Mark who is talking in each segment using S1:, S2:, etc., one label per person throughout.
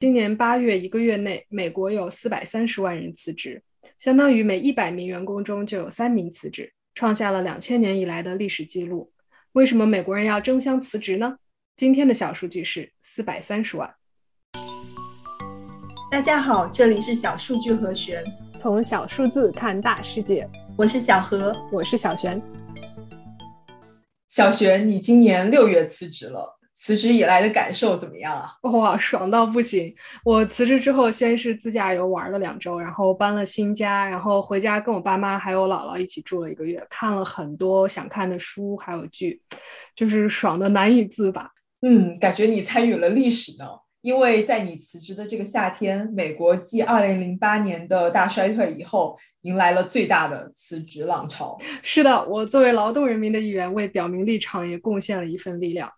S1: 今年八月一个月内，美国有四百三十万人辞职，相当于每一百名员工中就有三名辞职，创下了两千年以来的历史记录。为什么美国人要争相辞职呢？今天的小数据是四百三十万。
S2: 大家好，这里是小数据和弦，
S1: 从小数字看大世界。
S2: 我是小何，
S1: 我是小璇。
S3: 小璇，你今年六月辞职了。辞职以来的感受怎么样啊？
S1: 哇，爽到不行！我辞职之后，先是自驾游玩了两周，然后搬了新家，然后回家跟我爸妈还有姥姥一起住了一个月，看了很多想看的书还有剧，就是爽的难以自拔。
S3: 嗯，感觉你参与了历史呢，因为在你辞职的这个夏天，美国继二零零八年的大衰退以后，迎来了最大的辞职浪潮。
S1: 是的，我作为劳动人民的一员，为表明立场也贡献了一份力量。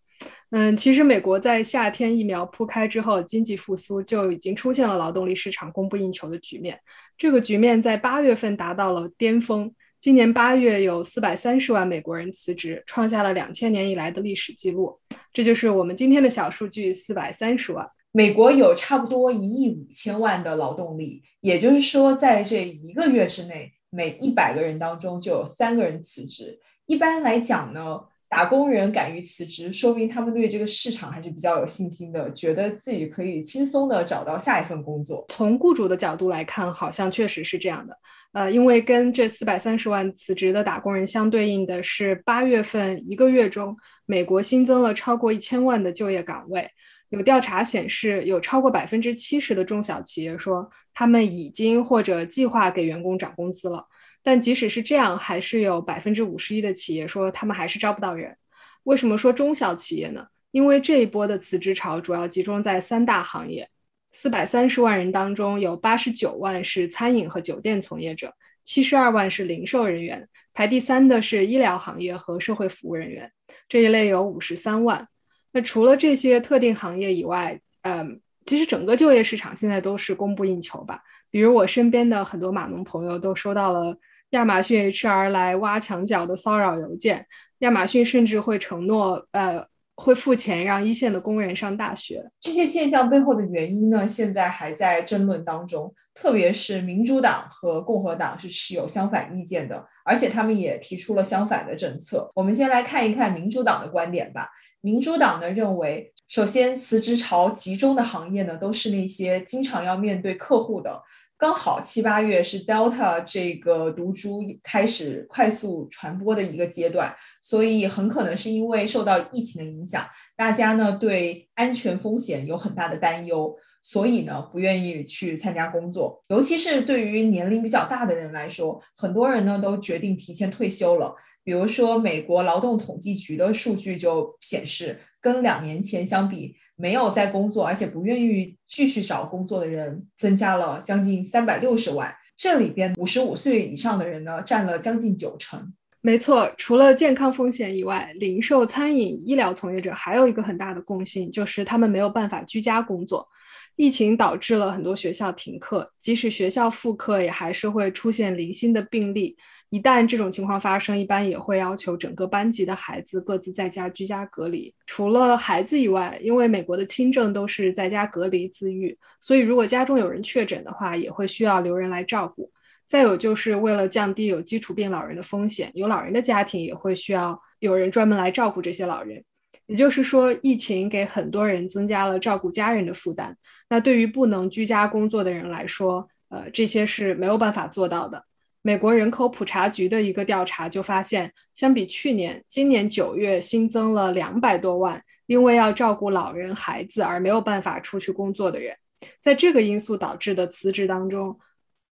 S1: 嗯，其实美国在夏天疫苗铺开之后，经济复苏就已经出现了劳动力市场供不应求的局面。这个局面在八月份达到了巅峰。今年八月有四百三十万美国人辞职，创下了两千年以来的历史记录。这就是我们今天的小数据：四百三十万。
S3: 美国有差不多一亿五千万的劳动力，也就是说，在这一个月之内，每一百个人当中就有三个人辞职。一般来讲呢。打工人敢于辞职，说明他们对这个市场还是比较有信心的，觉得自己可以轻松的找到下一份工作。
S1: 从雇主的角度来看，好像确实是这样的。呃，因为跟这四百三十万辞职的打工人相对应的是，八月份一个月中，美国新增了超过一千万的就业岗位。有调查显示，有超过百分之七十的中小企业说，他们已经或者计划给员工涨工资了。但即使是这样，还是有百分之五十一的企业说他们还是招不到人。为什么说中小企业呢？因为这一波的辞职潮主要集中在三大行业，四百三十万人当中有八十九万是餐饮和酒店从业者，七十二万是零售人员，排第三的是医疗行业和社会服务人员，这一类有五十三万。那除了这些特定行业以外，嗯，其实整个就业市场现在都是供不应求吧。比如我身边的很多码农朋友都收到了。亚马逊 HR 来挖墙脚的骚扰邮件，亚马逊甚至会承诺，呃，会付钱让一线的工人上大学。
S3: 这些现象背后的原因呢，现在还在争论当中。特别是民主党和共和党是持有相反意见的，而且他们也提出了相反的政策。我们先来看一看民主党的观点吧。民主党呢认为，首先辞职潮集中的行业呢，都是那些经常要面对客户的。刚好七八月是 Delta 这个毒株开始快速传播的一个阶段，所以很可能是因为受到疫情的影响，大家呢对安全风险有很大的担忧，所以呢不愿意去参加工作。尤其是对于年龄比较大的人来说，很多人呢都决定提前退休了。比如说，美国劳动统计局的数据就显示，跟两年前相比。没有在工作，而且不愿意继续找工作的人增加了将近三百六十万。这里边五十五岁以上的人呢，占了将近九成。
S1: 没错，除了健康风险以外，零售、餐饮、医疗从业者还有一个很大的共性，就是他们没有办法居家工作。疫情导致了很多学校停课，即使学校复课，也还是会出现零星的病例。一旦这种情况发生，一般也会要求整个班级的孩子各自在家居家隔离。除了孩子以外，因为美国的轻症都是在家隔离自愈，所以如果家中有人确诊的话，也会需要留人来照顾。再有就是为了降低有基础病老人的风险，有老人的家庭也会需要有人专门来照顾这些老人。也就是说，疫情给很多人增加了照顾家人的负担。那对于不能居家工作的人来说，呃，这些是没有办法做到的。美国人口普查局的一个调查就发现，相比去年，今年九月新增了两百多万因为要照顾老人、孩子而没有办法出去工作的人。在这个因素导致的辞职当中，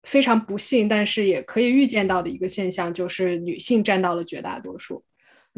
S1: 非常不幸，但是也可以预见到的一个现象就是女性占到了绝大多数。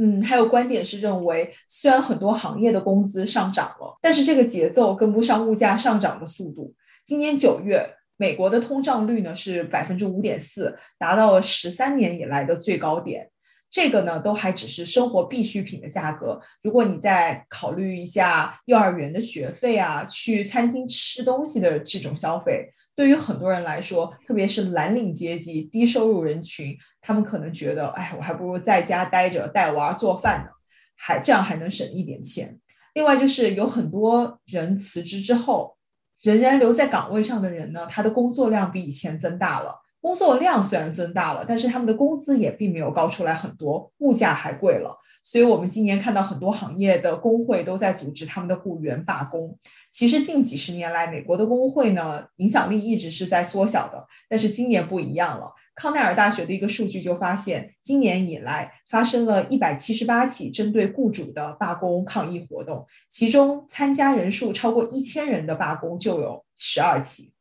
S3: 嗯，还有观点是认为，虽然很多行业的工资上涨了，但是这个节奏跟不上物价上涨的速度。今年九月。美国的通胀率呢是百分之五点四，达到了十三年以来的最高点。这个呢都还只是生活必需品的价格。如果你再考虑一下幼儿园的学费啊，去餐厅吃东西的这种消费，对于很多人来说，特别是蓝领阶级、低收入人群，他们可能觉得，哎，我还不如在家待着带娃做饭呢，还这样还能省一点钱。另外就是有很多人辞职之后。仍然留在岗位上的人呢，他的工作量比以前增大了。工作量虽然增大了，但是他们的工资也并没有高出来很多，物价还贵了。所以，我们今年看到很多行业的工会都在组织他们的雇员罢工。其实，近几十年来，美国的工会呢影响力一直是在缩小的，但是今年不一样了。康奈尔大学的一个数据就发现，今年以来发生了一百七十八起针对雇主的罢工抗议活动，其中参加人数超过一千人的罢工就有十二起。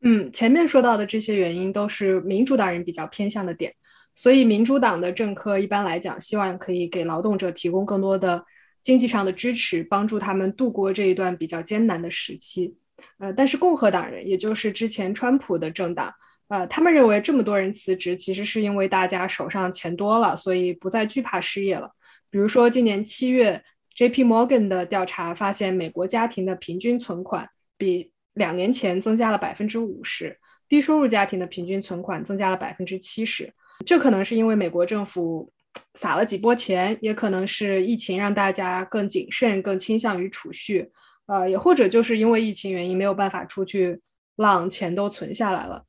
S1: 嗯，前面说到的这些原因都是民主党人比较偏向的点。所以，民主党的政客一般来讲，希望可以给劳动者提供更多的经济上的支持，帮助他们度过这一段比较艰难的时期。呃，但是共和党人，也就是之前川普的政党，呃，他们认为这么多人辞职，其实是因为大家手上钱多了，所以不再惧怕失业了。比如说，今年七月，J.P. Morgan 的调查发现，美国家庭的平均存款比两年前增加了百分之五十，低收入家庭的平均存款增加了百分之七十。这可能是因为美国政府撒了几波钱，也可能是疫情让大家更谨慎、更倾向于储蓄，呃，也或者就是因为疫情原因没有办法出去浪，钱都存下来了。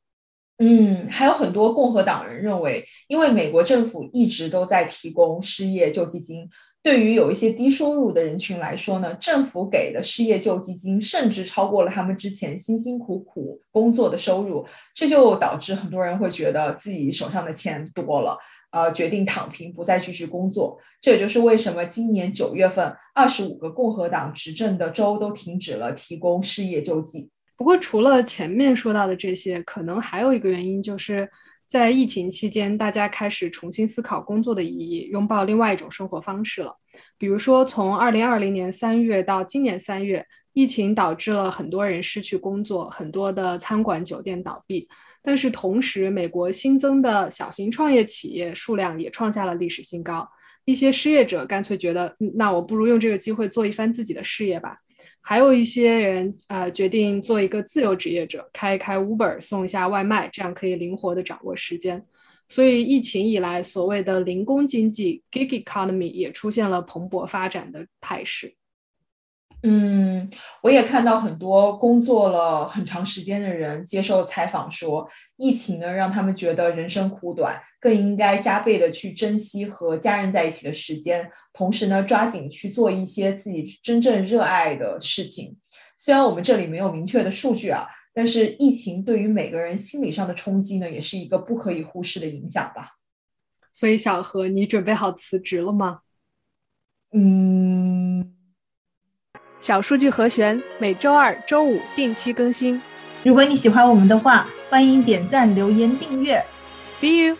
S3: 嗯，还有很多共和党人认为，因为美国政府一直都在提供失业救济金。对于有一些低收入的人群来说呢，政府给的失业救济金甚至超过了他们之前辛辛苦苦工作的收入，这就导致很多人会觉得自己手上的钱多了，呃，决定躺平，不再继续工作。这也就是为什么今年九月份，二十五个共和党执政的州都停止了提供失业救济。
S1: 不过，除了前面说到的这些，可能还有一个原因就是。在疫情期间，大家开始重新思考工作的意义，拥抱另外一种生活方式了。比如说，从二零二零年三月到今年三月，疫情导致了很多人失去工作，很多的餐馆、酒店倒闭。但是同时，美国新增的小型创业企业数量也创下了历史新高。一些失业者干脆觉得，那我不如用这个机会做一番自己的事业吧。还有一些人，呃，决定做一个自由职业者，开一开 Uber，送一下外卖，这样可以灵活的掌握时间。所以疫情以来，所谓的零工经济 （gig economy） 也出现了蓬勃发展的态势。
S3: 嗯，我也看到很多工作了很长时间的人接受采访说，疫情呢让他们觉得人生苦短，更应该加倍的去珍惜和家人在一起的时间，同时呢抓紧去做一些自己真正热爱的事情。虽然我们这里没有明确的数据啊，但是疫情对于每个人心理上的冲击呢，也是一个不可以忽视的影响吧。
S1: 所以小何，你准备好辞职了吗？
S3: 嗯。
S1: 小数据和弦每周二、周五定期更新。
S2: 如果你喜欢我们的话，欢迎点赞、留言、订阅。
S1: See you.